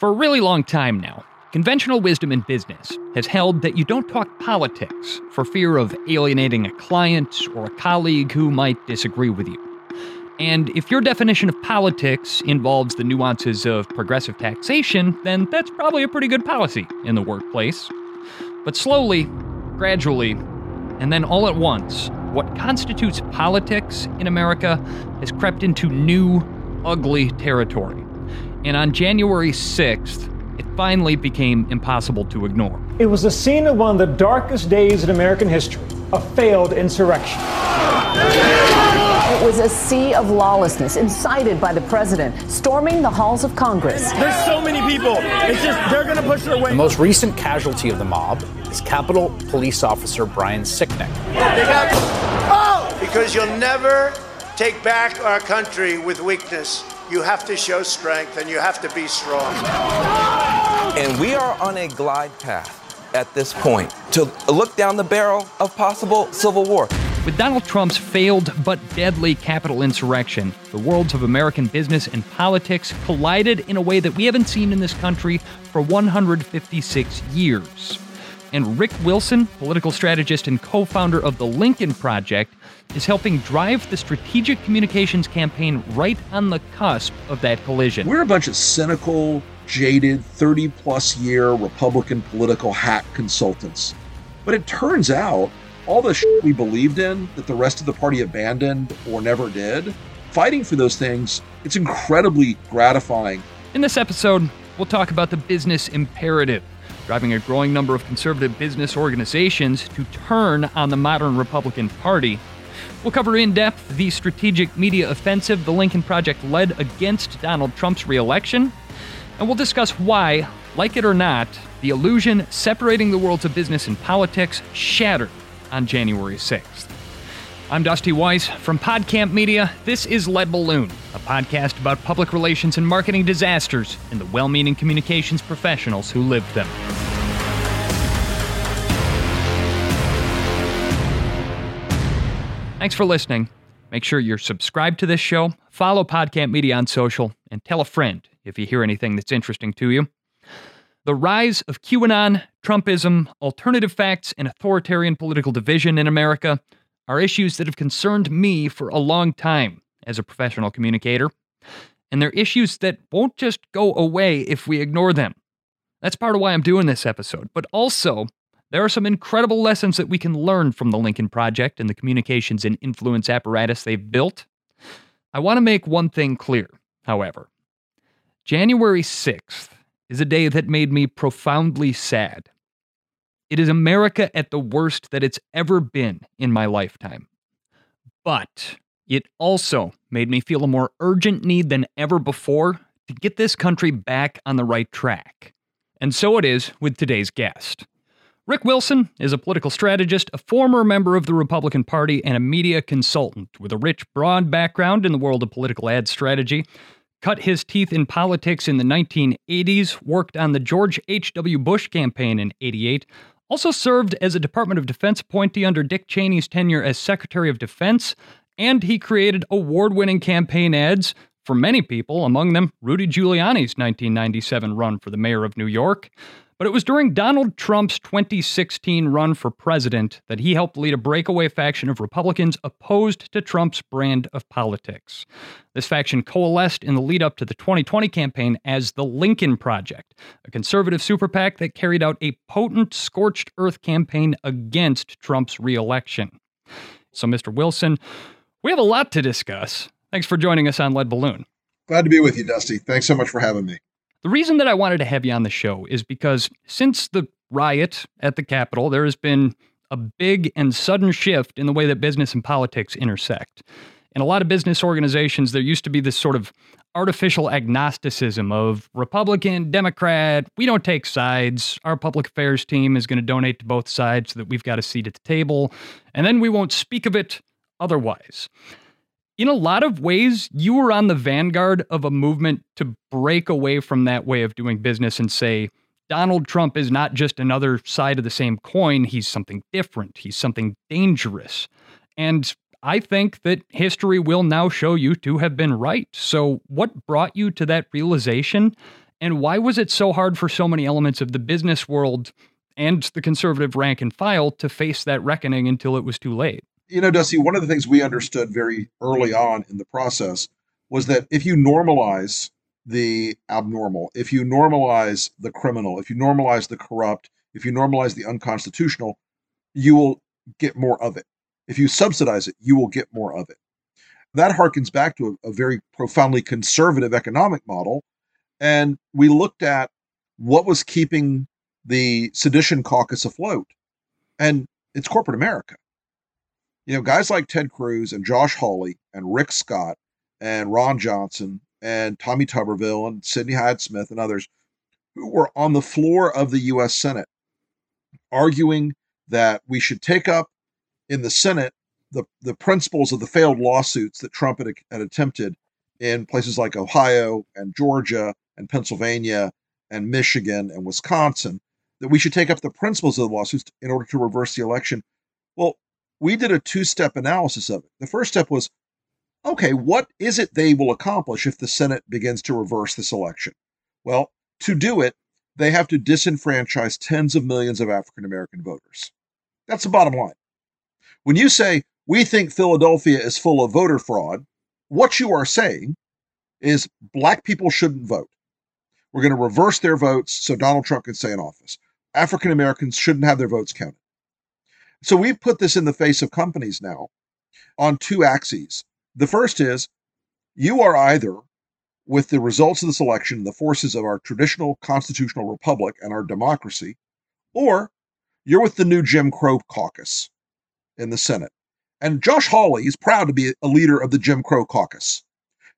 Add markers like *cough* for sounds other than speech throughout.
For a really long time now, conventional wisdom in business has held that you don't talk politics for fear of alienating a client or a colleague who might disagree with you. And if your definition of politics involves the nuances of progressive taxation, then that's probably a pretty good policy in the workplace. But slowly, gradually, and then all at once, what constitutes politics in America has crept into new, ugly territory. And on January 6th, it finally became impossible to ignore. It was the scene of one of the darkest days in American history a failed insurrection. It was a sea of lawlessness incited by the president, storming the halls of Congress. There's so many people. It's just, they're going to push their way. The most recent casualty of the mob is Capitol Police Officer Brian Sicknick. Oh! Because you'll never take back our country with weakness. You have to show strength and you have to be strong. And we are on a glide path at this point to look down the barrel of possible civil war. With Donald Trump's failed but deadly Capitol insurrection, the worlds of American business and politics collided in a way that we haven't seen in this country for 156 years. And Rick Wilson, political strategist and co founder of the Lincoln Project, is helping drive the strategic communications campaign right on the cusp of that collision. We're a bunch of cynical, jaded, 30 plus year Republican political hack consultants. But it turns out all the shit we believed in that the rest of the party abandoned or never did, fighting for those things, it's incredibly gratifying. In this episode, we'll talk about the business imperative driving a growing number of conservative business organizations to turn on the modern Republican Party. We'll cover in depth the strategic media offensive the Lincoln Project led against Donald Trump's reelection, and we'll discuss why, like it or not, the illusion separating the worlds of business and politics shattered on January 6th. I'm Dusty Weiss from Podcamp Media. This is Lead Balloon, a podcast about public relations and marketing disasters and the well meaning communications professionals who lived them. Thanks for listening. Make sure you're subscribed to this show, follow Podcamp Media on social, and tell a friend if you hear anything that's interesting to you. The rise of QAnon, Trumpism, alternative facts, and authoritarian political division in America are issues that have concerned me for a long time as a professional communicator. And they're issues that won't just go away if we ignore them. That's part of why I'm doing this episode. But also, there are some incredible lessons that we can learn from the Lincoln Project and the communications and influence apparatus they've built. I want to make one thing clear, however. January 6th is a day that made me profoundly sad. It is America at the worst that it's ever been in my lifetime. But it also made me feel a more urgent need than ever before to get this country back on the right track. And so it is with today's guest. Rick Wilson is a political strategist, a former member of the Republican Party, and a media consultant with a rich, broad background in the world of political ad strategy. Cut his teeth in politics in the 1980s, worked on the George H.W. Bush campaign in 88, also served as a Department of Defense appointee under Dick Cheney's tenure as Secretary of Defense, and he created award winning campaign ads for many people, among them Rudy Giuliani's 1997 run for the mayor of New York. But it was during Donald Trump's 2016 run for president that he helped lead a breakaway faction of Republicans opposed to Trump's brand of politics. This faction coalesced in the lead up to the 2020 campaign as the Lincoln Project, a conservative super PAC that carried out a potent scorched earth campaign against Trump's reelection. So, Mr. Wilson, we have a lot to discuss. Thanks for joining us on Lead Balloon. Glad to be with you, Dusty. Thanks so much for having me. The reason that I wanted to have you on the show is because since the riot at the Capitol, there has been a big and sudden shift in the way that business and politics intersect. In a lot of business organizations, there used to be this sort of artificial agnosticism of Republican, Democrat, we don't take sides. Our public affairs team is going to donate to both sides so that we've got a seat at the table, and then we won't speak of it otherwise in a lot of ways, you were on the vanguard of a movement to break away from that way of doing business and say, Donald Trump is not just another side of the same coin. He's something different. He's something dangerous. And I think that history will now show you to have been right. So, what brought you to that realization? And why was it so hard for so many elements of the business world and the conservative rank and file to face that reckoning until it was too late? You know, Dusty, one of the things we understood very early on in the process was that if you normalize the abnormal, if you normalize the criminal, if you normalize the corrupt, if you normalize the unconstitutional, you will get more of it. If you subsidize it, you will get more of it. That harkens back to a, a very profoundly conservative economic model. And we looked at what was keeping the sedition caucus afloat. And it's corporate America. You know, guys like Ted Cruz and Josh Hawley and Rick Scott and Ron Johnson and Tommy Tuberville and Cindy Hyde Smith and others who were on the floor of the US Senate arguing that we should take up in the Senate the, the principles of the failed lawsuits that Trump had, had attempted in places like Ohio and Georgia and Pennsylvania and Michigan and Wisconsin, that we should take up the principles of the lawsuits in order to reverse the election. Well, we did a two step analysis of it. The first step was okay, what is it they will accomplish if the Senate begins to reverse this election? Well, to do it, they have to disenfranchise tens of millions of African American voters. That's the bottom line. When you say, we think Philadelphia is full of voter fraud, what you are saying is black people shouldn't vote. We're going to reverse their votes so Donald Trump can stay in office. African Americans shouldn't have their votes counted. So we've put this in the face of companies now on two axes. The first is you are either with the results of this election, the forces of our traditional constitutional republic and our democracy, or you're with the new Jim Crow caucus in the Senate. And Josh Hawley is proud to be a leader of the Jim Crow caucus.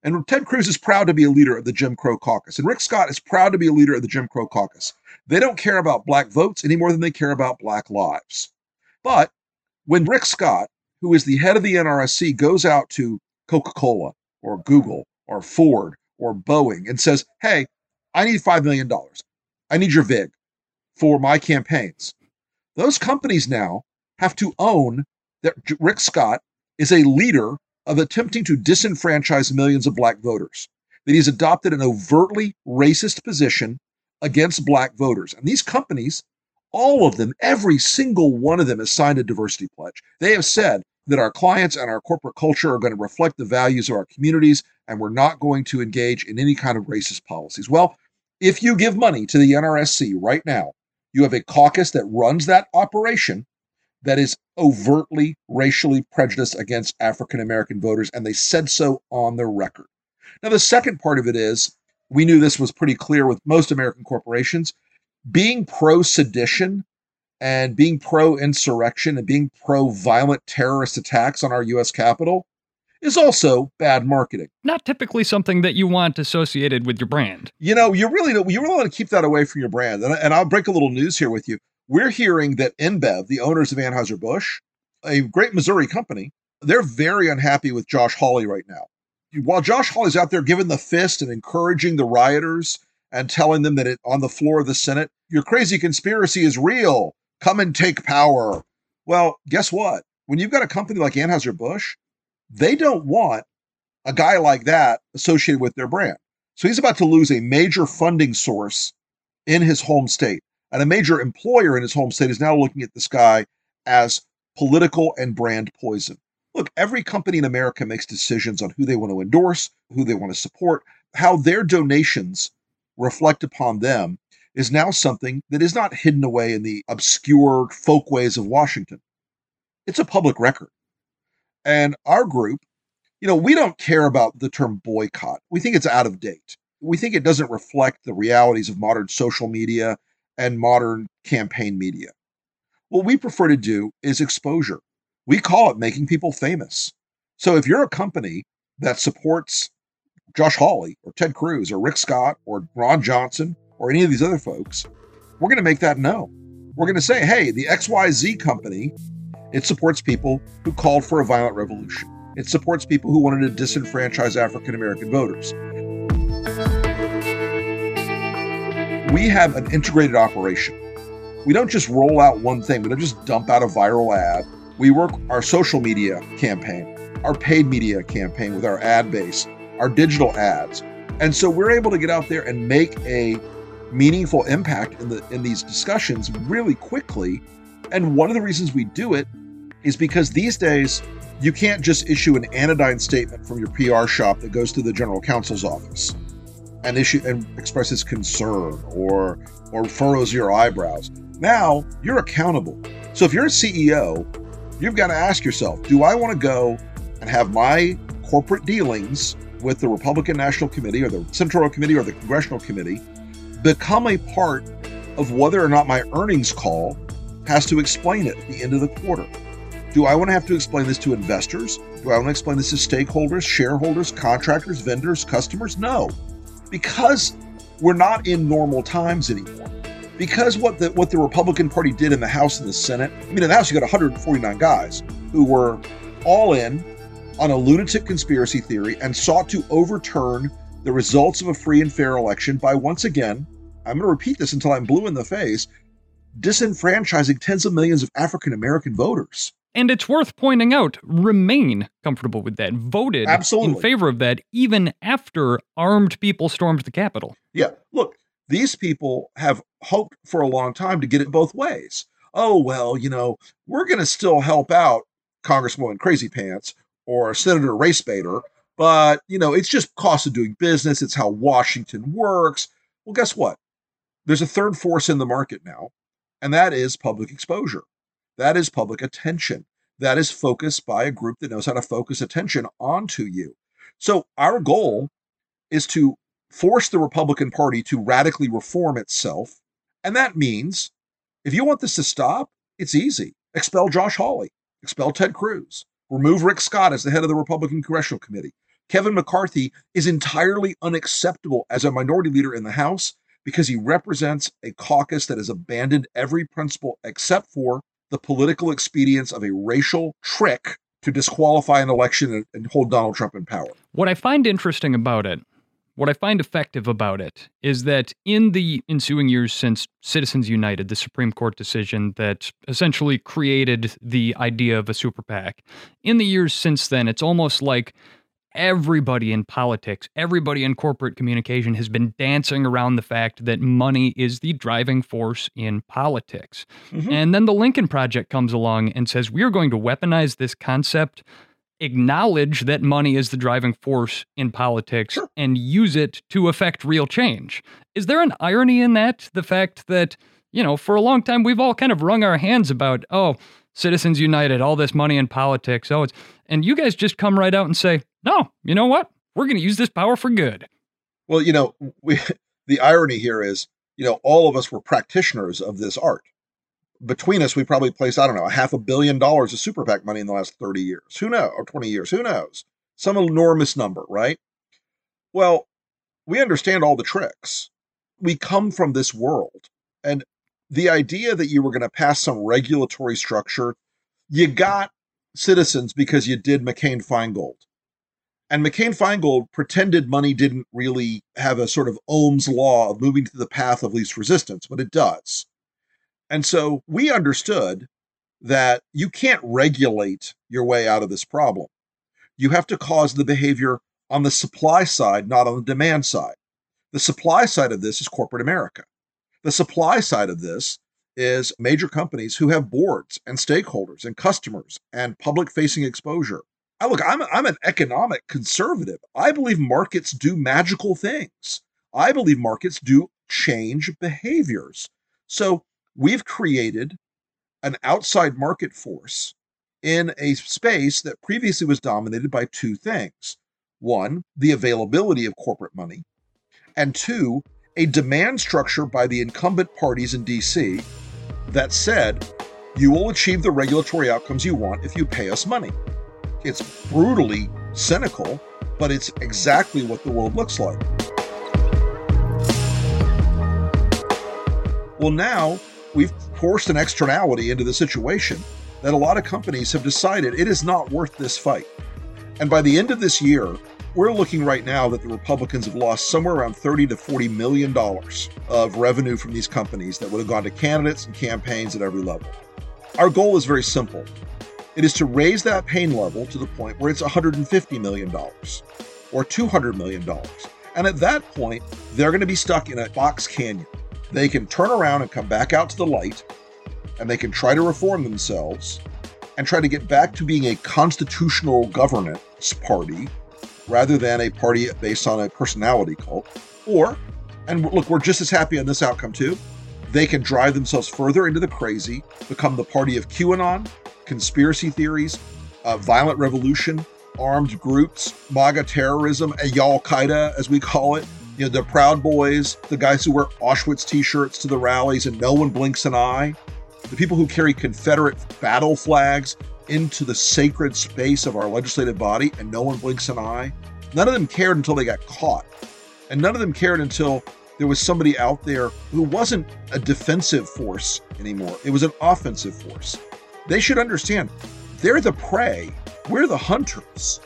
And Ted Cruz is proud to be a leader of the Jim Crow caucus. And Rick Scott is proud to be a leader of the Jim Crow caucus. They don't care about black votes any more than they care about black lives. But when Rick Scott, who is the head of the NRSC, goes out to Coca Cola or Google or Ford or Boeing and says, Hey, I need $5 million. I need your VIG for my campaigns. Those companies now have to own that Rick Scott is a leader of attempting to disenfranchise millions of black voters, that he's adopted an overtly racist position against black voters. And these companies, all of them, every single one of them has signed a diversity pledge. They have said that our clients and our corporate culture are going to reflect the values of our communities and we're not going to engage in any kind of racist policies. Well, if you give money to the NRSC right now, you have a caucus that runs that operation that is overtly racially prejudiced against African American voters, and they said so on the record. Now, the second part of it is we knew this was pretty clear with most American corporations. Being pro sedition and being pro insurrection and being pro violent terrorist attacks on our US Capitol is also bad marketing. Not typically something that you want associated with your brand. You know, you really you really want to keep that away from your brand. And, and I'll break a little news here with you. We're hearing that InBev, the owners of Anheuser-Busch, a great Missouri company, they're very unhappy with Josh Hawley right now. While Josh Hawley's out there giving the fist and encouraging the rioters and telling them that it, on the floor of the Senate, your crazy conspiracy is real. Come and take power. Well, guess what? When you've got a company like Anheuser-Busch, they don't want a guy like that associated with their brand. So he's about to lose a major funding source in his home state. And a major employer in his home state is now looking at this guy as political and brand poison. Look, every company in America makes decisions on who they want to endorse, who they want to support, how their donations reflect upon them is now something that is not hidden away in the obscure folkways of Washington. It's a public record. And our group, you know, we don't care about the term boycott. We think it's out of date. We think it doesn't reflect the realities of modern social media and modern campaign media. What we prefer to do is exposure. We call it making people famous. So if you're a company that supports Josh Hawley or Ted Cruz or Rick Scott or Ron Johnson or any of these other folks, we're going to make that known. We're going to say, hey, the XYZ company, it supports people who called for a violent revolution. It supports people who wanted to disenfranchise African American voters. we have an integrated operation. We don't just roll out one thing, we don't just dump out a viral ad. We work our social media campaign, our paid media campaign with our ad base, our digital ads. And so we're able to get out there and make a meaningful impact in the in these discussions really quickly. And one of the reasons we do it is because these days you can't just issue an anodyne statement from your PR shop that goes to the general counsel's office and issue and expresses concern or or furrows your eyebrows. Now you're accountable. So if you're a CEO, you've got to ask yourself, do I want to go and have my corporate dealings with the Republican National Committee or the Senatorial Committee or the Congressional Committee become a part of whether or not my earnings call has to explain it at the end of the quarter? Do I want to have to explain this to investors? Do I want to explain this to stakeholders, shareholders, contractors, vendors, customers? No. Because we're not in normal times anymore. Because what the what the Republican Party did in the House and the Senate, I mean in the House you got 149 guys who were all in on a lunatic conspiracy theory and sought to overturn the results of a free and fair election by once again, I'm going to repeat this until I'm blue in the face, disenfranchising tens of millions of African American voters. And it's worth pointing out, remain comfortable with that, voted Absolutely. in favor of that even after armed people stormed the Capitol. Yeah, look, these people have hoped for a long time to get it both ways. Oh, well, you know, we're going to still help out Congresswoman Crazy Pants or Senator Race Baiter, but, you know, it's just cost of doing business. It's how Washington works. Well, guess what? There's a third force in the market now, and that is public exposure. That is public attention. That is focused by a group that knows how to focus attention onto you. So, our goal is to force the Republican Party to radically reform itself. And that means if you want this to stop, it's easy. Expel Josh Hawley, expel Ted Cruz, remove Rick Scott as the head of the Republican Congressional Committee. Kevin McCarthy is entirely unacceptable as a minority leader in the House because he represents a caucus that has abandoned every principle except for the political expedience of a racial trick to disqualify an election and, hold Donald Trump in power. What I find interesting about it, what I find effective about it, is that in the ensuing years since Citizens United, the Supreme Court decision that essentially created the idea of a super PAC, in the years since then, it's almost like everybody in politics, everybody in corporate communication has been dancing around the fact that money is the driving force in politics. Mm-hmm. And then the Lincoln Project comes along and says, we are going to weaponize this concept, acknowledge that money is the driving force in politics, Sure. and use it to affect real change. Is there an irony in that? The fact that, you know, for a long time we've all kind of wrung our hands about, oh, Citizens United, all this money in politics. Oh, it's, and you guys just come right out and say, no, you know what? We're going to use this power for good. Well, you know, we, *laughs* the irony here is, you know, all of us were practitioners of this art. Between us, we probably placed, I don't know, a half a billion dollars of super PAC money in the last 30 years. Who knows? Or 20 years. Who knows? Some enormous number, right? Well, we understand all the tricks. We come from this world. And the idea that you were going to pass some regulatory structure, you got citizens because you did McCain Feingold. And McCain Feingold pretended money didn't really have a sort of Ohm's law of moving to the path of least resistance, but it does. And so we understood that you can't regulate your way out of this problem. You have to cause the behavior on the supply side, not on the demand side. The supply side of this is corporate America. The supply side of this is major companies who have boards and stakeholders and customers and public facing exposure. I look, I'm, I'm an economic conservative. I believe markets do magical things. I believe markets do change behaviors. So we've created an outside market force in a space that previously was dominated by two things one, the availability of corporate money, and two, a demand structure by the incumbent parties in DC that said, you will achieve the regulatory outcomes you want if you pay us money. It's brutally cynical, but it's exactly what the world looks like. Well, now we've forced an externality into the situation that a lot of companies have decided it is not worth this fight. And by the end of this year, we're looking right now that the Republicans have lost somewhere around 30 to 40 million dollars of revenue from these companies that would have gone to candidates and campaigns at every level. Our goal is very simple. It is to raise that pain level to the point where it's 150 million dollars or 200 million dollars. And at that point, they're going to be stuck in a box canyon. They can turn around and come back out to the light, and they can try to reform themselves and try to get back to being a constitutional governance party rather than a party based on a personality cult. Or, and look, we're just as happy on this outcome too, they can drive themselves further into the crazy, become the party of QAnon, conspiracy theories, uh, violent revolution, armed groups, MAGA terrorism, Y'all Qaeda, as we call it. You know, the Proud Boys, the guys who wear Auschwitz t shirts to the rallies and no one blinks an eye, the people who carry Confederate battle flags into the sacred space of our legislative body and no one blinks an eye. None of them cared until they got caught. And none of them cared until there was somebody out there who wasn't a defensive force anymore. It was an offensive force. They should understand they're the prey, we're the hunters.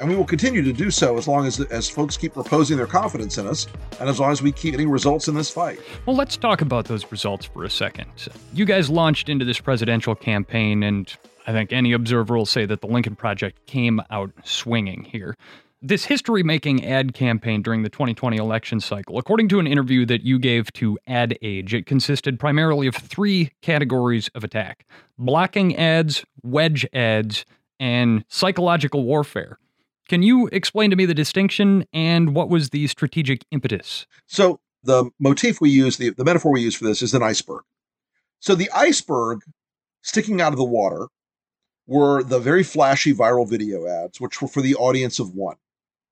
And we will continue to do so as long as as folks keep reposing their confidence in us and as long as we keep getting results in this fight. Well, let's talk about those results for a second. You guys launched into this presidential campaign and I think any observer will say that the Lincoln Project came out swinging here. This history making ad campaign during the 2020 election cycle, according to an interview that you gave to Ad Age, it consisted primarily of three categories of attack blocking ads, wedge ads, and psychological warfare. Can you explain to me the distinction and what was the strategic impetus? So, the motif we use, the, the metaphor we use for this is an iceberg. So, the iceberg sticking out of the water were the very flashy viral video ads, which were for the audience of one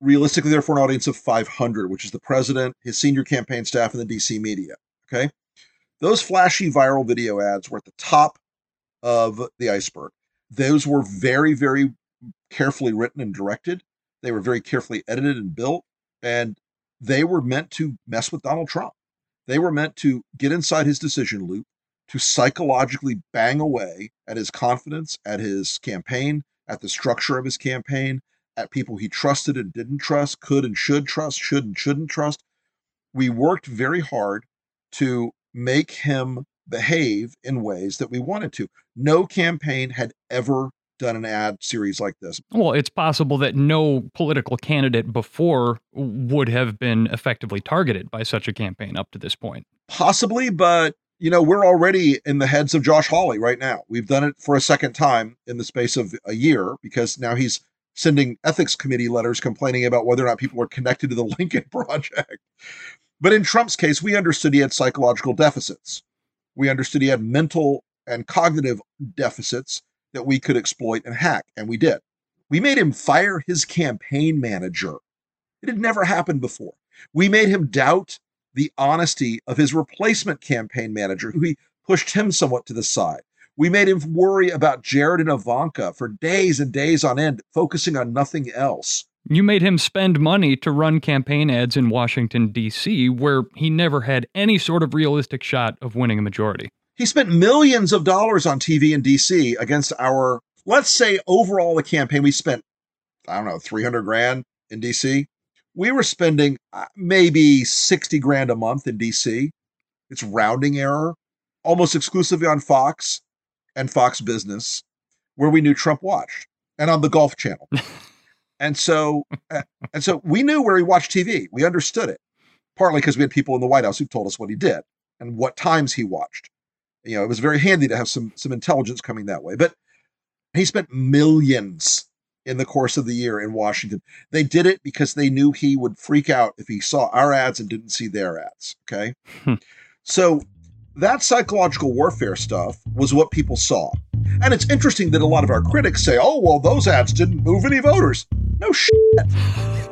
realistically, they're for an audience of 500, which is the president, his senior campaign staff, and the DC media. Okay. Those flashy viral video ads were at the top of the iceberg. Those were very, very carefully written and directed. They were very carefully edited and built, and they were meant to mess with Donald Trump. They were meant to get inside his decision loop, to psychologically bang away at his confidence, at his campaign, at the structure of his campaign, at people he trusted and didn't trust, could and should trust, should and shouldn't trust. We worked very hard to make him behave in ways that we wanted to. No campaign had ever done an ad series like this. Well, it's possible that no political candidate before would have been effectively targeted by such a campaign up to this point. Possibly, but you know, we're already in the heads of Josh Hawley right now. We've done it for a second time in the space of a year because now he's sending ethics committee letters complaining about whether or not people are connected to the *laughs* Lincoln Project. But in Trump's case, we understood he had psychological deficits. We understood he had mental and cognitive deficits that we could exploit and hack, and we did. We made him fire his campaign manager. It had never happened before. We made him doubt the honesty of his replacement campaign manager, who he pushed him somewhat to the side. We made him worry about Jared and Ivanka for days and days on end, focusing on nothing else. You made him spend money to run campaign ads in Washington, D.C., where he never had any sort of realistic shot of winning a majority. He spent millions of dollars on TV in D.C. against our, let's say, overall the campaign, we spent, I don't know, 300 grand in D.C. We were spending uh, maybe 60 grand a month in D.C. It's rounding error, almost exclusively on Fox and Fox Business, where we knew Trump watched, and on the Golf Channel. *laughs* and so, and so we knew where he watched TV. We understood it, partly because we had people in the White House who told us what he did and what times he watched. You know, it was very handy to have some some intelligence coming that way. But he spent millions in the course of the year in Washington. They did it because they knew he would freak out if he saw our ads and didn't see their ads. Okay. Hmm. so that psychological warfare stuff was what people saw. And it's interesting that a lot of our critics say, oh, well, those ads didn't move any voters. No shit.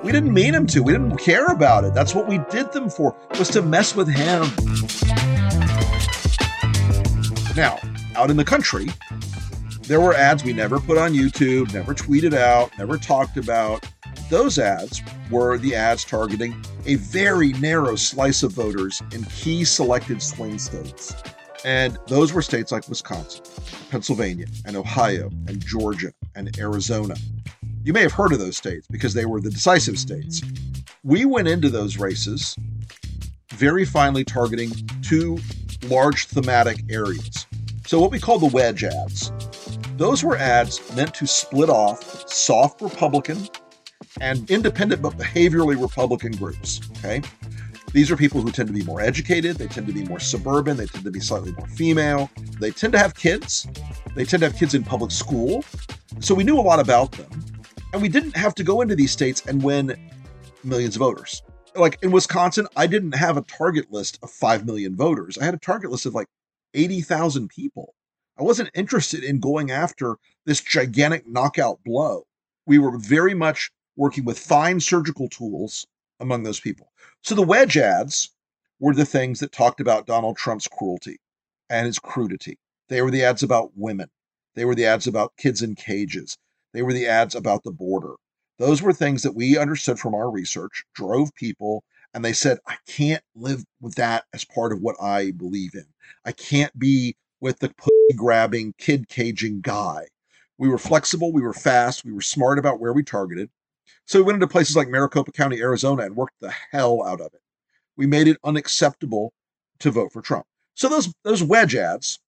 We didn't mean them to. We didn't care about it. That's what we did them for, was to mess with him. Now, out in the country, there were ads we never put on YouTube, never tweeted out, never talked about. Those ads were the ads targeting a very narrow slice of voters in key selected swing states. And those were states like Wisconsin, Pennsylvania, and Ohio, and Georgia, and Arizona. You may have heard of those states because they were the decisive states. We went into those races very finely targeting two large thematic areas. So, what we call the wedge ads. Those were ads meant to split off soft Republican and independent but behaviorally Republican groups. Okay. These are people who tend to be more educated, they tend to be more suburban, they tend to be slightly more female, they tend to have kids, they tend to have kids in public school. So we knew a lot about them. And we didn't have to go into these states and win millions of voters. Like in Wisconsin, I didn't have a target list of 5 million voters. I had a target list of like 80,000 people. I wasn't interested in going after this gigantic knockout blow. We were very much working with fine surgical tools among those people. So the wedge ads were the things that talked about Donald Trump's cruelty and his crudity. They were the ads about women. They were the ads about kids in cages. They were the ads about the border. Those were things that we understood from our research, drove people, and they said, I can't live with that as part of what I believe in. I can't be with the pussy grabbing, kid caging guy. We were flexible, we were fast, we were smart about where we targeted. So we went into places like Maricopa County, Arizona, and worked the hell out of it. We made it unacceptable to vote for Trump. So those those wedge ads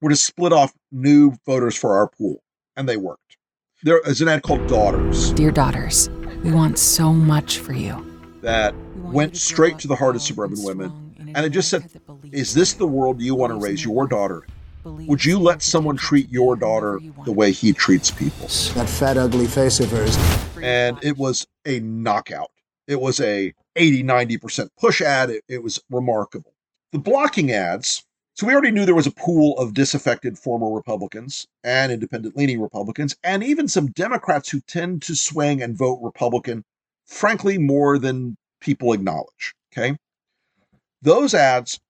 were to split off new voters for our pool, and they worked. There is an ad called Daughters. Dear daughters, we want so much for you. That went straight to the heart of suburban women. And it just said, Is this the world you want to raise your daughter? Would you let someone treat your daughter the way he treats people? That fat, ugly face of hers. And it was a knockout. It was a 80, 90% push ad. It, it was remarkable. The blocking ads so we already knew there was a pool of disaffected former Republicans and independent leaning Republicans, and even some Democrats who tend to swing and vote Republican, frankly, more than people acknowledge. Okay. Those ads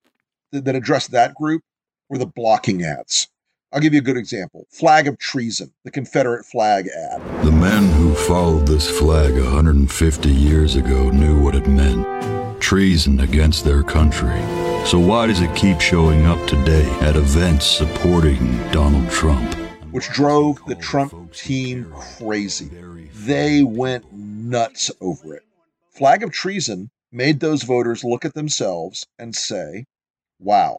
that, that address that group were the blocking ads. I'll give you a good example Flag of Treason, the Confederate flag ad. The men who followed this flag 150 years ago knew what it meant treason against their country. So why does it keep showing up today at events supporting Donald Trump? Which drove the Trump team crazy. They went nuts over it. Flag of treason made those voters look at themselves and say, wow,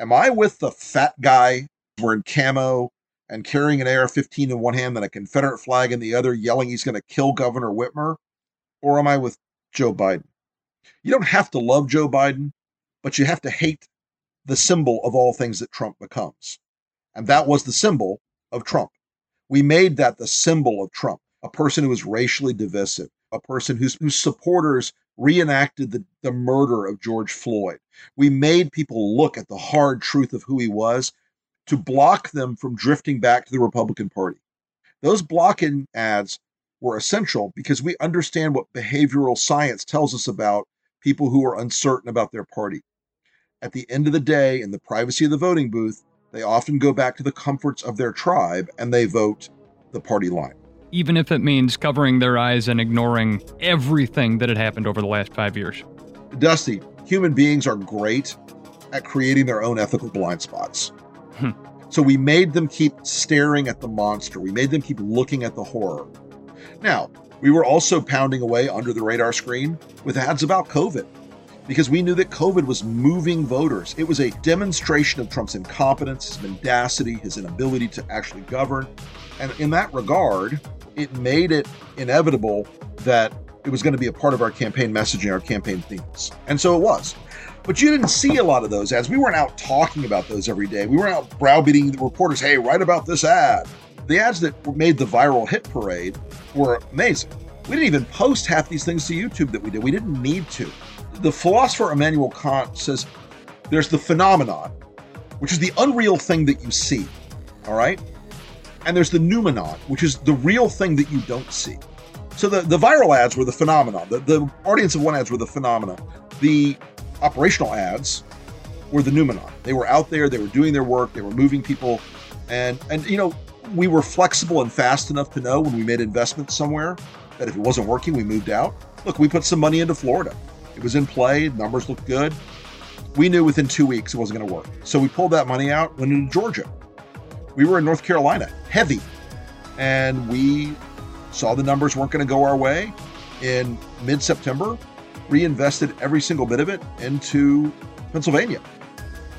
am I with the fat guy wearing camo and carrying an AR 15 in one hand and a Confederate flag in the other, yelling he's going to kill Governor Whitmer? Or am I with Joe Biden? You don't have to love Joe Biden, but you have to hate the symbol of all things that Trump becomes. And that was the symbol of Trump. We made that the symbol of Trump, a person who was racially divisive, a person whose, whose supporters reenacted the, the murder of George Floyd. We made people look at the hard truth of who he was to block them from drifting back to the Republican Party. Those blocking ads were essential because we understand what behavioral science tells us about people who are uncertain about their party. At the end of the day, in the privacy of the voting booth, they often go back to the comforts of their tribe and they vote the party line. Even if it means covering their eyes and ignoring everything that had happened over the last five years. Dusty, human beings are great at creating their own ethical blind spots. Hmm. So we made them keep staring at the monster. We made them keep looking at the horror. Now, we were also pounding away under the radar screen with ads about COVID because we knew that COVID was moving voters. It was a demonstration of Trump's incompetence, his mendacity, his inability to actually govern. And in that regard, it made it inevitable that it was going to be a part of our campaign messaging, our campaign themes. And so it was. But you didn't see a lot of those ads. We weren't out talking about those every day. We weren't out browbeating the reporters, hey, write about this ad. The ads that made the viral hit parade were amazing. We didn't even post half these things to YouTube that we did. We didn't need to the philosopher Immanuel Kant says there's the phenomenon, which is the unreal thing that you see, all right? And there's the noumenon, which is the real thing that you don't see. So the, the viral ads were the phenomenon. The, the audience of one ads were the phenomena. The operational ads were the noumenon. They were out there, they were doing their work, they were moving people. And, and you know, we were flexible and fast enough to know when we made investments somewhere that if it wasn't working, we moved out. Look, we put some money into Florida. It was in play, numbers looked good. We knew within two weeks it wasn't going to work. So we pulled that money out, went into Georgia. We were in North Carolina, heavy. And we saw the numbers weren't going to go our way. In mid September, reinvested every single bit of it into Pennsylvania,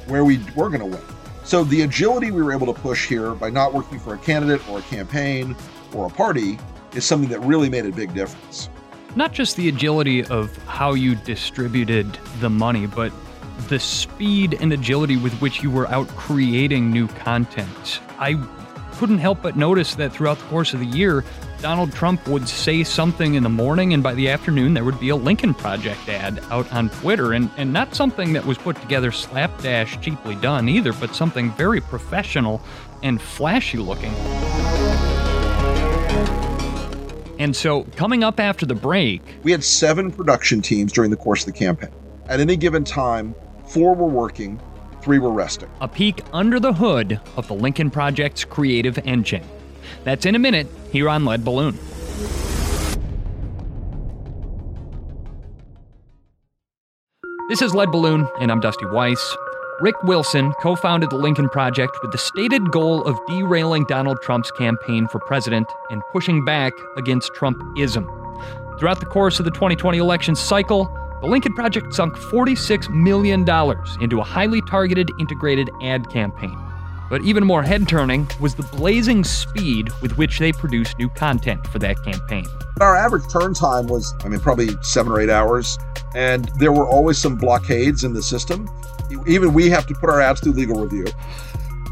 where we were going to win. So the agility we were able to push here by not working for a candidate or a campaign or a party is something that really made a big difference. Not just the agility of how you distributed the money, but the speed and agility with which you were out creating new content. I couldn't help but notice that throughout the course of the year, Donald Trump would say something in the morning, and by the afternoon, there would be a Lincoln Project ad out on Twitter. And, and not something that was put together slapdash, cheaply done either, but something very professional and flashy looking. And so, coming up after the break, we had seven production teams during the course of the campaign. At any given time, four were working, three were resting. A peek under the hood of the Lincoln Project's creative engine. That's in a minute here on Lead Balloon. This is Lead Balloon, and I'm Dusty Weiss. Rick Wilson co founded the Lincoln Project with the stated goal of derailing Donald Trump's campaign for president and pushing back against Trumpism. Throughout the course of the 2020 election cycle, the Lincoln Project sunk $46 million into a highly targeted integrated ad campaign. But even more head turning was the blazing speed with which they produced new content for that campaign. Our average turn time was, I mean, probably seven or eight hours, and there were always some blockades in the system. Even we have to put our ads through legal review.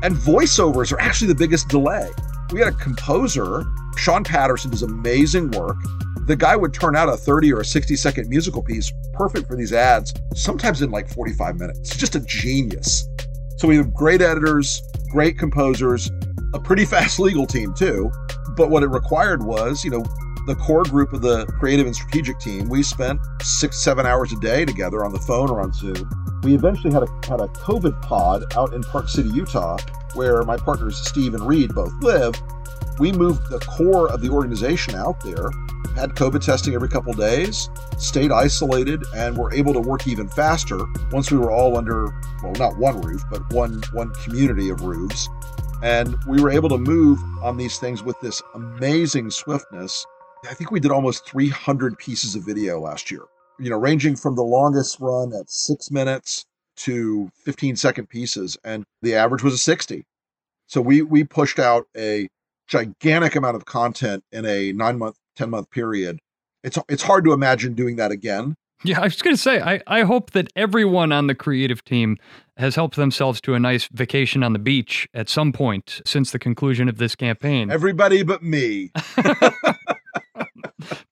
And voiceovers are actually the biggest delay. We had a composer, Sean Patterson, does amazing work the guy would turn out a 30 or a 60 second musical piece perfect for these ads, sometimes in like 45 minutes. Just a genius. So we have great editors, great composers, a pretty *laughs* fast legal team too. But what it required was, you know, the core group of the creative and strategic team, we spent six, seven hours a day together on the phone or on Zoom. We eventually had a had a COVID pod out in Park City, Utah, where my partners Steve and Reed both live. We moved the core of the organization out there had COVID testing every couple days, stayed isolated, and were able to work even faster once we were all under, well, not one roof, but one one community of roofs. And we were able to move on these things with this amazing swiftness. I think we did almost 300 pieces of video last year, you know, ranging from the longest run at six minutes to 15 second pieces. And the average was a 60. So we, we pushed out a gigantic amount of content in a nine month 10 month period. It's it's hard to imagine doing that again. Yeah, I was going to say, I, I hope that everyone on the creative team has helped themselves to a nice vacation on the beach at some point since the conclusion of this campaign. Everybody but me. *laughs* *laughs*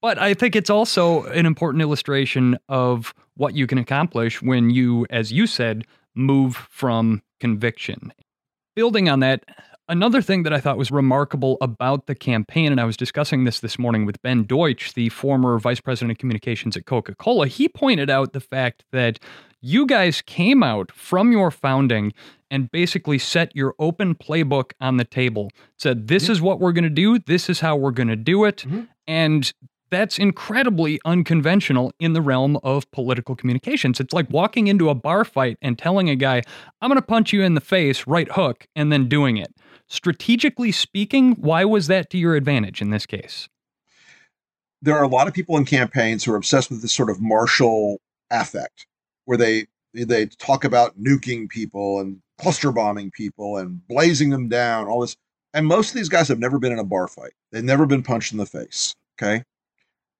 but I think it's also an important illustration of what you can accomplish when you, as you said, move from conviction. Building on that, Another thing that I thought was remarkable about the campaign, and I was discussing this this morning with Ben Deutsch, the former vice president of communications at Coca Cola, he pointed out the fact that you guys came out from your founding and basically set your open playbook on the table, said, This is what we're going to do, this is how we're going to do it. Mm-hmm. And that's incredibly unconventional in the realm of political communications. It's like walking into a bar fight and telling a guy, I'm going to punch you in the face, right hook, and then doing it. Strategically speaking, why was that to your advantage in this case? There are a lot of people in campaigns who are obsessed with this sort of martial affect, where they they talk about nuking people and cluster bombing people and blazing them down, all this. And most of these guys have never been in a bar fight. They've never been punched in the face. Okay.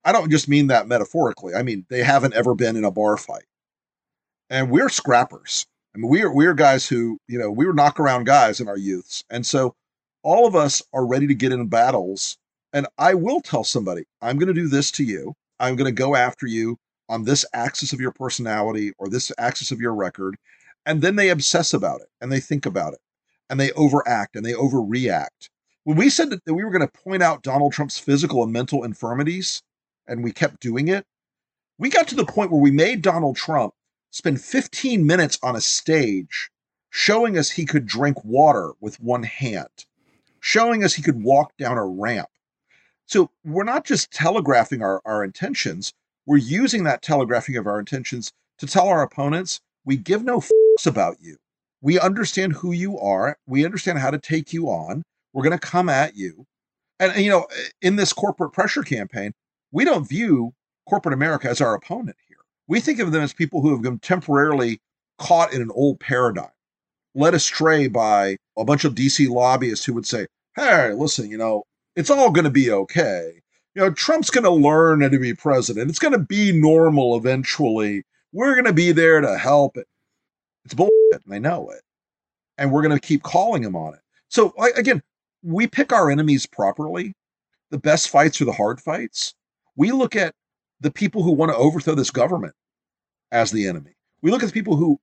I don't just mean that metaphorically. I mean, they haven't ever been in a bar fight. And we're scrappers. I mean, we are we are guys who, you know, we were knock around guys in our youths. And so all of us are ready to get in battles. And I will tell somebody, I'm going to do this to you. I'm going to go after you on this axis of your personality or this axis of your record. And then they obsess about it and they think about it and they overact and they overreact. When we said that we were going to point out Donald Trump's physical and mental infirmities, and we kept doing it, we got to the point where we made Donald Trump spend 15 minutes on a stage showing us he could drink water with one hand, showing us he could walk down a ramp. So we're not just telegraphing our, our intentions, we're using that telegraphing of our intentions to tell our opponents we give no fucks about you. We understand who you are, we understand how to take you on. We're going to come at you. And, you know, in this corporate pressure campaign, we don't view corporate America as our opponent here. We think of them as people who have been temporarily caught in an old paradigm, led astray by a bunch of DC lobbyists who would say, hey, listen, you know, it's all going to be okay. You know, Trump's going to learn to be president. It's going to be normal eventually. We're going to be there to help it. It's bullshit, and they know it. And we're going to keep calling him on it. So, again, we pick our enemies properly. The best fights are the hard fights. We look at the people who want to overthrow this government as the enemy. We look at the people who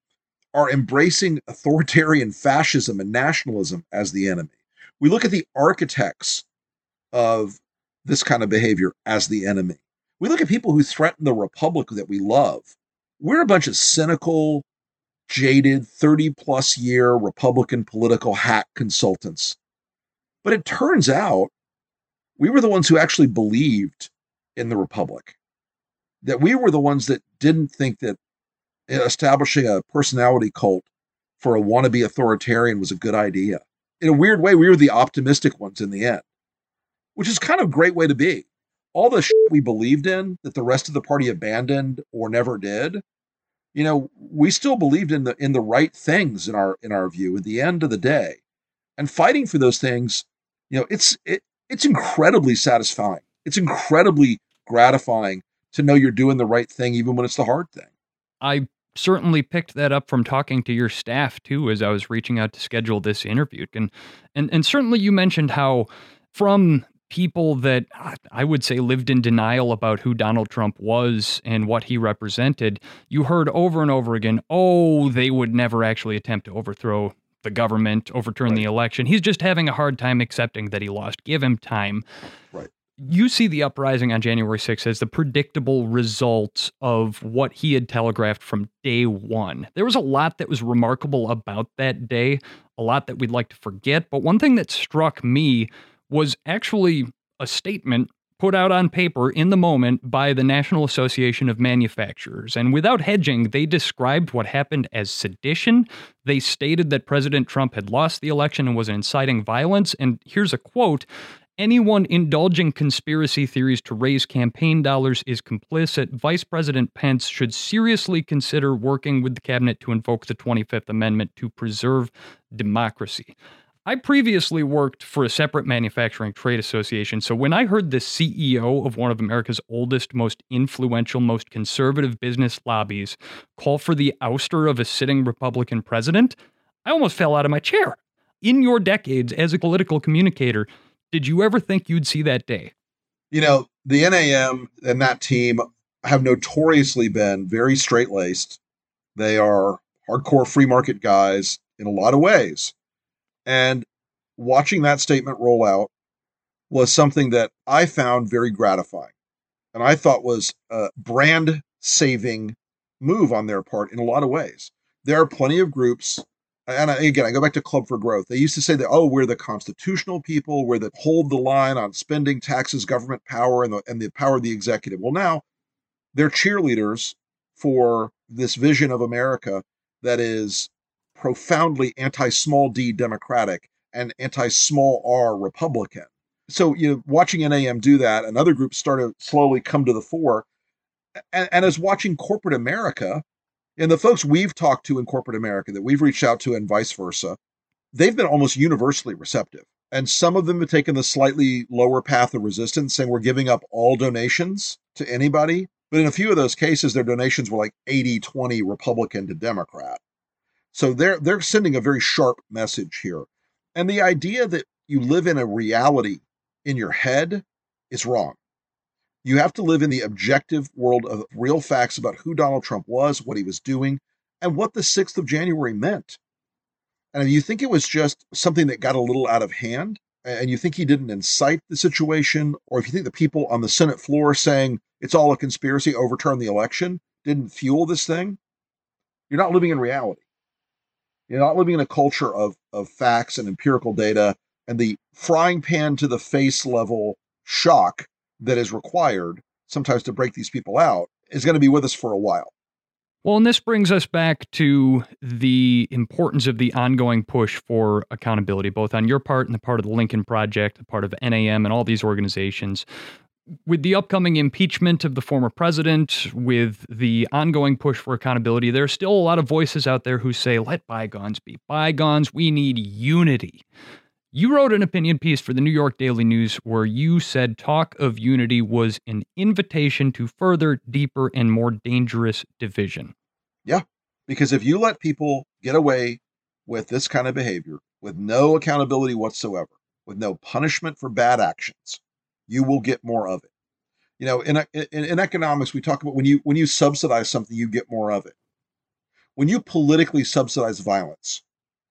are embracing authoritarian fascism and nationalism as the enemy. We look at the architects of this kind of behavior as the enemy. We look at people who threaten the republic that we love. We're a bunch of cynical, jaded, 30 plus year Republican political hack consultants. But it turns out we were the ones who actually believed in the republic, that we were the ones that didn't think that establishing a personality cult for a wannabe authoritarian was a good idea. In a weird way, we were the optimistic ones in the end which is kind of a great way to be. All the shit we believed in that the rest of the party abandoned or never did, you know, we still believed in the in the right things in our in our view at the end of the day. And fighting for those things, you know, it's it, it's incredibly satisfying. It's incredibly gratifying to know you're doing the right thing even when it's the hard thing. I certainly picked that up from talking to your staff too as I was reaching out to schedule this interview. And and and certainly you mentioned how from people that uh, I would say lived in denial about who Donald Trump was and what he represented, you heard over and over again, oh, they would never actually attempt to overthrow the government, overturn right. the election. He's just having a hard time accepting that he lost. Give him time. Right. You see the uprising on January 6th as the predictable result of what he had telegraphed from day one. There was a lot that was remarkable about that day, a lot that we'd like to forget. But one thing that struck me was actually a statement put out on paper in the moment by the National Association of Manufacturers. And without hedging, they described what happened as sedition. They stated that President Trump had lost the election and was inciting violence. And here's a quote Anyone indulging conspiracy theories to raise campaign dollars is complicit. Vice President Pence should seriously consider working with the cabinet to invoke the 25th Amendment to preserve democracy. I previously worked for a separate manufacturing trade association, so when I heard the CEO of one of America's oldest, most influential, most conservative business lobbies call for the ouster of a sitting Republican president, I almost fell out of my chair. In your decades as a political communicator, did you ever think you'd see that day? You know, the NAM and that team have notoriously been very straight laced. They are hardcore free market guys in a lot of ways. And watching that statement roll out was something that I found very gratifying. And I thought was a brand saving move on their part in a lot of ways. There are plenty of groups, and again, I go back to Club for Growth. They used to say that, oh, we're the constitutional people, we're the hold the line on spending, taxes, government power, and the, and the power of the executive. Well, now they're cheerleaders for this vision of America that is profoundly anti small d Democratic and anti small r Republican. So, you know, watching NAM do that and other groups started slowly come to the fore. And, and as watching corporate America and the folks we've talked to in corporate America that we've reached out to and vice versa, they've been almost universally receptive. And some of them have taken the slightly lower path of resistance, saying we're giving up all donations to anybody. But in a few of those cases, their donations were like 80 20 Republican to Democrat. So they're they're sending a very sharp message here. And the idea that you live in a reality in your head is wrong. You have to live in the objective world of real facts about who Donald Trump was, what he was doing, and what the 6th of January meant. And if you think it was just something that got a little out of hand, and you think he didn't incite the situation, or if you think the people on the Senate floor saying it's all a conspiracy, overturn the election, didn't fuel this thing, you're not living in reality. You're not living in a culture of, of facts and empirical data and the frying pan to the face level shock that is required sometimes to break these people out is going to be with us for a while. Well, and this brings us back to the importance of the ongoing push for accountability, both on your part and the part of the Lincoln Project, the part of NAM, and all these organizations with the upcoming impeachment of the former president, with the ongoing push for accountability, there are still a lot of voices out there who say, let bygones be bygones. We need unity. You wrote an opinion piece for the New York Daily News where you said talk of unity was an invitation to further, deeper, and more dangerous division. Yeah, because if you let people get away with this kind of behavior with no accountability whatsoever, with no punishment for bad actions, you will get more of it. You know, in, in, in economics, we talk about when you when you subsidize something, you get more of it. When you politically subsidize violence,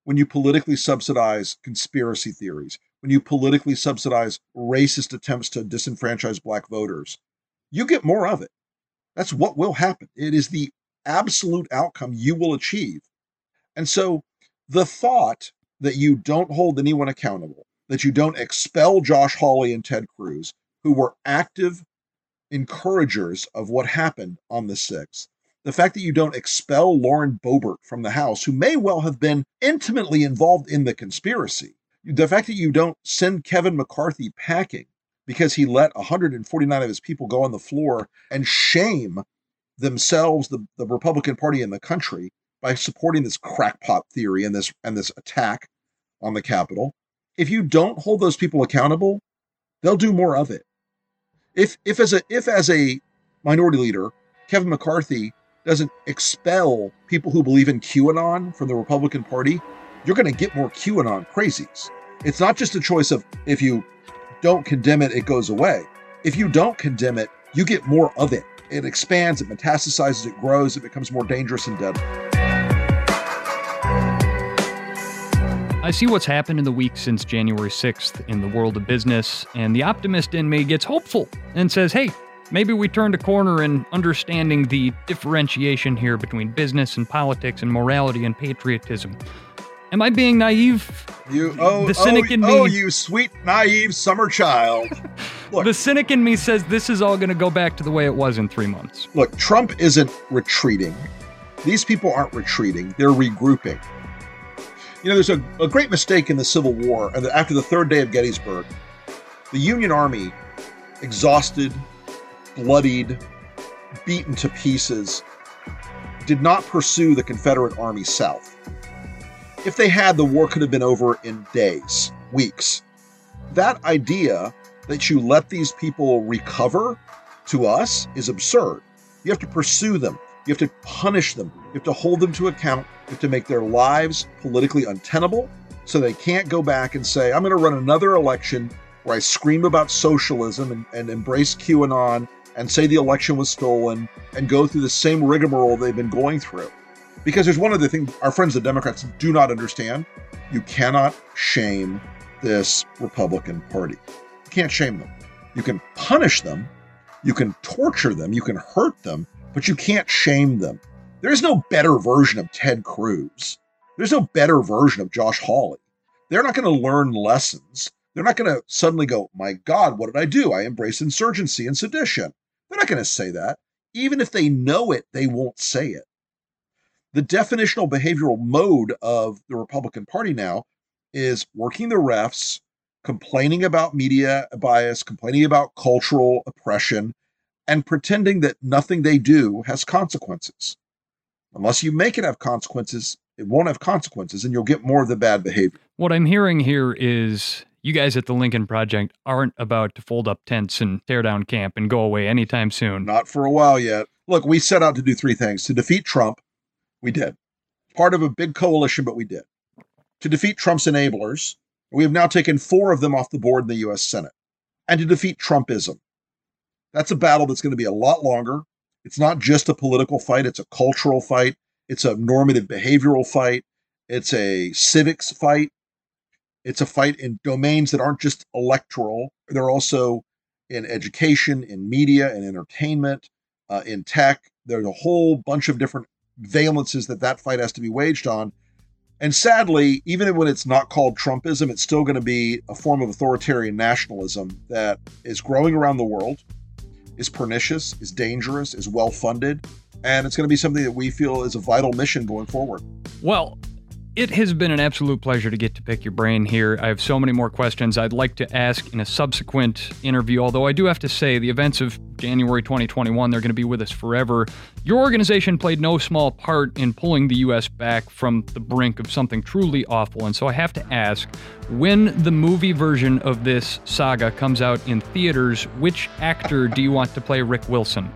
when you politically subsidize conspiracy theories, when you politically subsidize racist attempts to disenfranchise black voters, you get more of it. That's what will happen. It is the absolute outcome you will achieve. And so the thought that you don't hold anyone accountable, that you don't expel Josh Hawley and Ted Cruz, who were active encouragers of what happened on the 6th, the fact that you don't expel Lauren Boebert from the House, who may well have been intimately involved in the conspiracy, the fact that you don't send Kevin McCarthy packing because he let 149 of his people go on the floor and shame themselves, the, the Republican Party in the country, by supporting this crackpot theory and this and this attack on the Capitol. If you don't hold those people accountable, they'll do more of it. If if as a if as a minority leader, Kevin McCarthy doesn't expel people who believe in QAnon from the Republican Party, you're going to get more QAnon crazies. It's not just a choice of if you don't condemn it, it goes away. If you don't condemn it, you get more of it. It expands, it metastasizes, it grows, it becomes more dangerous and deadly. I see what's happened in the week since January 6th in the world of business, and the optimist in me gets hopeful and says, hey, Maybe we turned a corner in understanding the differentiation here between business and politics and morality and patriotism. Am I being naive? You oh the oh, cynic oh, in me. oh you sweet naive summer child. *laughs* Look, the cynic in me says this is all going to go back to the way it was in three months. Look, Trump isn't retreating. These people aren't retreating. They're regrouping. You know, there's a, a great mistake in the Civil War. And after the third day of Gettysburg, the Union Army, exhausted, bloodied, beaten to pieces, did not pursue the Confederate Army south. If they had, the war could have been over in days, weeks. That idea that you let these people recover to us is absurd. You have to pursue them. You have to punish them. You have to hold them to account. You have to make their lives politically untenable so they can't go back and say, I'm going to run another election where I scream about socialism and, and embrace QAnon and say the election was stolen and go through the same rigmarole they've been going through. Because there's one other thing our friends the Democrats do not understand. You cannot shame this Republican Party. You can't shame them. You can punish them, you can torture them, you can hurt them, but you can't shame them. There's no better version of Ted Cruz. There's no better version of Josh Hawley. They're not going to learn lessons. They're not going to suddenly go, My God, what did I do? I embraced insurgency and sedition. They're not going to say that. Even if they know it, they won't say it. The definitional behavioral mode of the Republican Party now is working the refs, complaining about media bias, complaining about cultural oppression, and pretending that nothing they do has consequences. Unless you make it have consequences, it won't have consequences and you'll get more of the bad behavior. What I'm hearing here is you guys at the Lincoln Project aren't about to fold up tents and tear down camp and go away anytime soon. Not for a while yet. Look, we set out to do three things to defeat Trump. We did. Part of a big coalition, but we did. To defeat Trump's enablers. We have now taken four of them off the board in the U.S. Senate. And to defeat Trumpism. That's a battle that's going to be a lot longer. It's not just a political fight, it's a cultural fight, it's a normative behavioral fight, it's a civics fight, it's a fight in domains that aren't just electoral, they're also in education, in media, in entertainment, uh, in tech. There's a whole bunch of different valences that that fight has to be waged on. And sadly, even when it's not called Trumpism, it's still going to be a form of authoritarian nationalism that is growing around the world, is pernicious, is dangerous, is well funded, and it's going to be something that we feel is a vital mission going forward. Well, It has been an absolute pleasure to get to pick your brain here. I have so many more questions I'd like to ask in a subsequent interview, although I do have to say the events of January 2021, they're going to be with us forever. Your organization played no small part in pulling the U.S. back from the brink of something truly awful, and so I have to ask when the movie version of this saga comes out in theaters, which actor do you want to play Rick Wilson?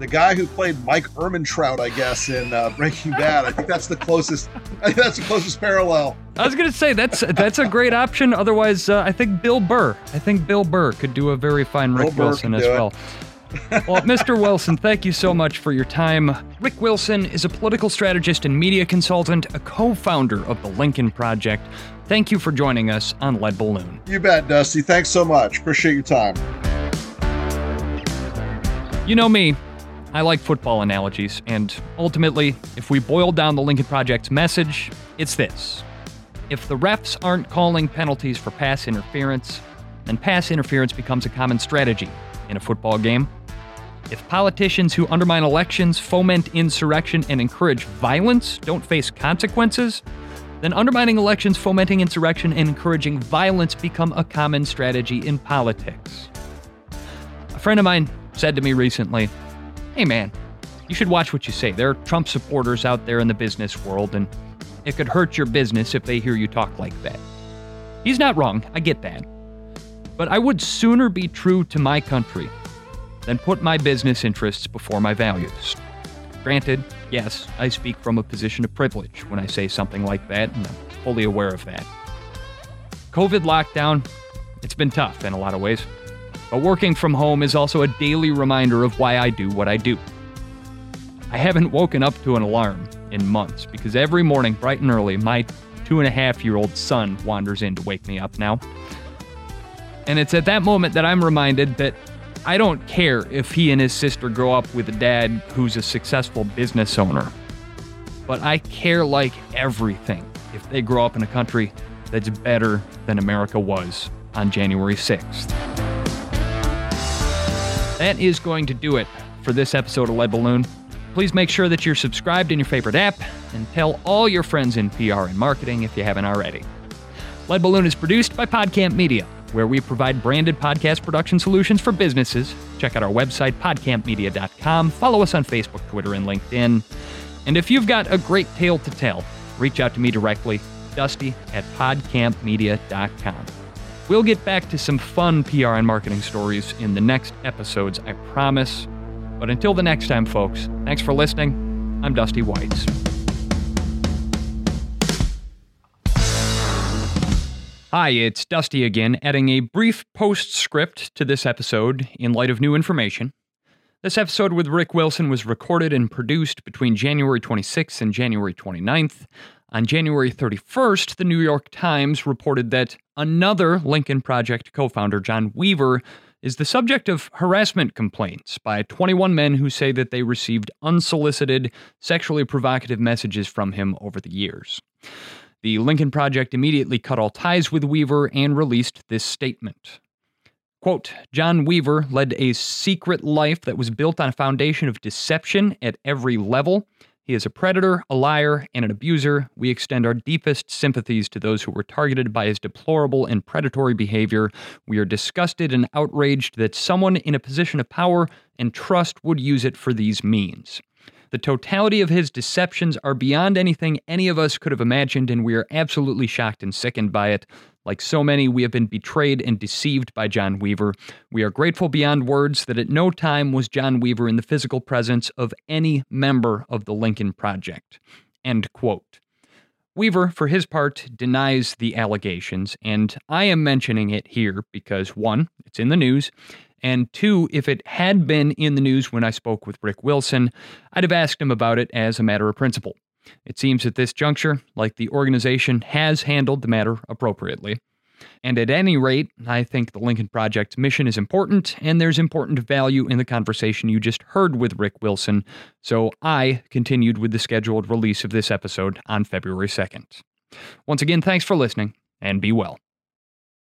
The guy who played Mike Ehrmantraut, I guess, in uh, Breaking Bad. I think that's the closest. I think that's the closest parallel. I was gonna say that's that's a great option. Otherwise, uh, I think Bill Burr. I think Bill Burr could do a very fine Rick Wilson as well. well, *laughs* Mr. Wilson, thank you so much for your time. Rick Wilson is a political strategist and media consultant, a co founder of the Lincoln Project. Thank you for joining us on Lead Balloon. You bet, Dusty. Thanks so much. Appreciate your time. You know me, I like football analogies, and ultimately, if we boil down the Lincoln Project's message, it's this. If the refs aren't calling penalties for pass interference, then pass interference becomes a common strategy in a football game. If politicians who undermine elections, foment insurrection, and encourage violence don't face consequences, then undermining elections, fomenting insurrection, and encouraging violence become a common strategy in politics. A friend of mine said to me recently, hey man, you should watch what you say. There are Trump supporters out there in the business world, and it could hurt your business if they hear you talk like that. He's not wrong, I get that. But I would sooner be true to my country than put my business interests before my values. Granted, yes, I speak from a position of privilege when I say something like that, and I'm fully aware of that. COVID lockdown, it's been tough in a lot of ways. But working from home is also a daily reminder of why I do what I do. I haven't woken up to an alarm in months because every morning, bright and early, my two and a half year old son wanders in to wake me up now. And it's at that moment that I'm reminded that I don't care if he and his sister grow up with a dad who's a successful business owner. But I care like everything if they grow up in a country that's better than America was on January 6th. That is going to do it for this episode of Lead Balloon. Please make sure that you're subscribed in your favorite app and tell all your friends in PR and marketing if you haven't already. Lead Balloon is produced by Podcamp Media, where we provide branded podcast production solutions for businesses. Check out our website, podcampmedia.com. Follow us on Facebook, Twitter, and LinkedIn. And if you've got a great tale to tell, reach out to me directly, dusty at podcampmedia.com. We'll get back to some fun PR and marketing stories in the next episodes, I promise. But until the next time, folks, thanks for listening. I'm Dusty Weis. Hi, it's Dusty again, adding a brief postscript to this episode in light of new information. This episode with Rick Wilson was recorded and produced between January 26th and January 29th. On January 31st, the New York Times reported that another Lincoln Project co founder, John Weaver, is the subject of harassment complaints by 21 men who say that they received unsolicited, sexually provocative messages from him over the years. The Lincoln Project immediately cut all ties with Weaver and released this statement. Quote John Weaver led a secret life that was built on a foundation of deception at every level. He is a predator, a liar, and an abuser. We extend our deepest sympathies to those who were targeted by his deplorable and predatory behavior. We are disgusted and outraged that someone in a position of power and trust would use it for these means. The totality of his deceptions are beyond anything any of us could have imagined, and we are absolutely shocked and sickened by it. Like so many, we have been betrayed and deceived by John Weaver. We are grateful beyond words that at no time was John Weaver in the physical presence of any member of the Lincoln Project. End quote. Weaver, for his part, denies the allegations, and I am mentioning it here because one, it's in the news, and two, if it had been in the news when I spoke with Rick Wilson, I'd have asked him about it as a matter of principle. It seems at this juncture like the organization has handled the matter appropriately. And at any rate, I think the Lincoln Project's mission is important, and there's important value in the conversation you just heard with Rick Wilson, so I continued with the scheduled release of this episode on February 2nd. Once again, thanks for listening, and be well.